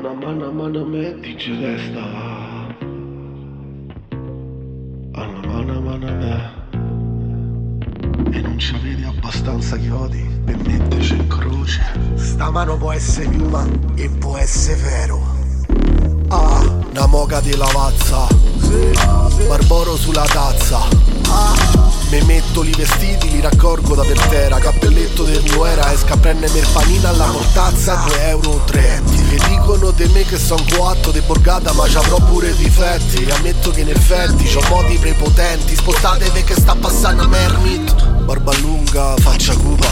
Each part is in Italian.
Mana mana mana metti ci resta Anna mana mana me. E non ci vedi abbastanza chiodi? Per metterci in croce. Sta mano può essere piuma e può essere vero. Ah, una moca di lavazza. Barboro sulla tazza. Ah mi metto li vestiti, li raccorgo da per terra. Cappelletto del mio era esca a prendere il panino alla mortazza. 2 euro 3 E dicono di me che son quattro di borgata ma c'avrò pure difetti. Ammetto che in effetti ho modi prepotenti. Spostatevi che sta passando a Mermit. Barba lunga, faccia cupa.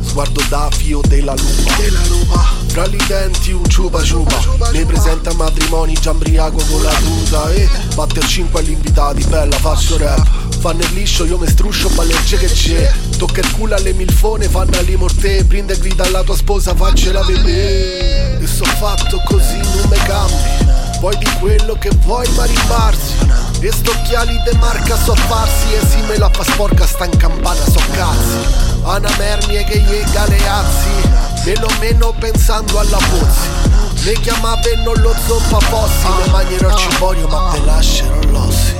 Sguardo da fio della lupa. Della lupa. Fra i denti un ciupa ciupa. Mi presenta matrimoni già imbriaco con la tuta. E batte il 5 agli invitati, bella faccio rap. Fanno il liscio, io mi struscio, ballegge che c'è. Tocca il culo alle milfone, fanno ali morte. Prende e grida alla tua sposa, faccela vedere So fatto così, non me cambi Vuoi di quello che vuoi ma riparsi E sto occhiali de marca so farsi E si me la fa sporca sta in campana so cazzi. Ana mermie che gli galeazzi Meno meno pensando alla pozzi. Mi chiamava e non lo zoppa fossi Mi mangerò ciborio ma te lascerò l'ossi.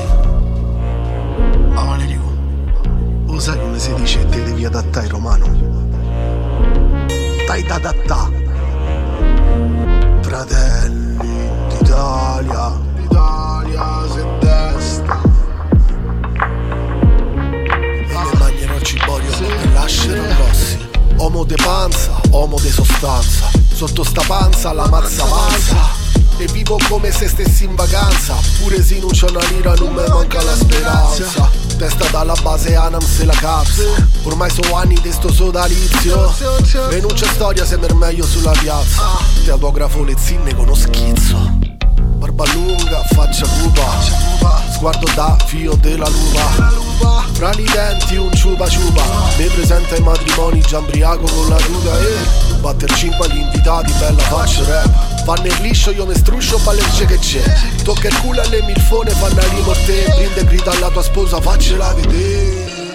Lo sai come si dice te devi adattare romano? Dai da adattà Fratelli d'Italia L'Italia se destra E le mangerò ciborio sì. e lascerò rossi. Uomo de panza, uomo de sostanza. Sotto sta panza la mazza avanza. E vivo come se stessi in vacanza. Pure se non c'è una lira non mi manca la speranza Testa dalla base Anam se la cazzo. Ormai sono anni di sto sodalizio. E storia se mi meglio sulla piazza. Ti autografo le zinne con uno schizzo. Barba lunga, faccia cupa. Sguardo da fio della lupa. Fra i denti un ciupa ciupa Mi presenta i matrimoni già con la ruga E batter 5 agli invitati, bella faccia rap. Fanno il liscio, io mi struscio, ballegge che c'è. Tocca il culo alle milfone, fanno a rimorte Prende grida alla tua sposa, faccela vedere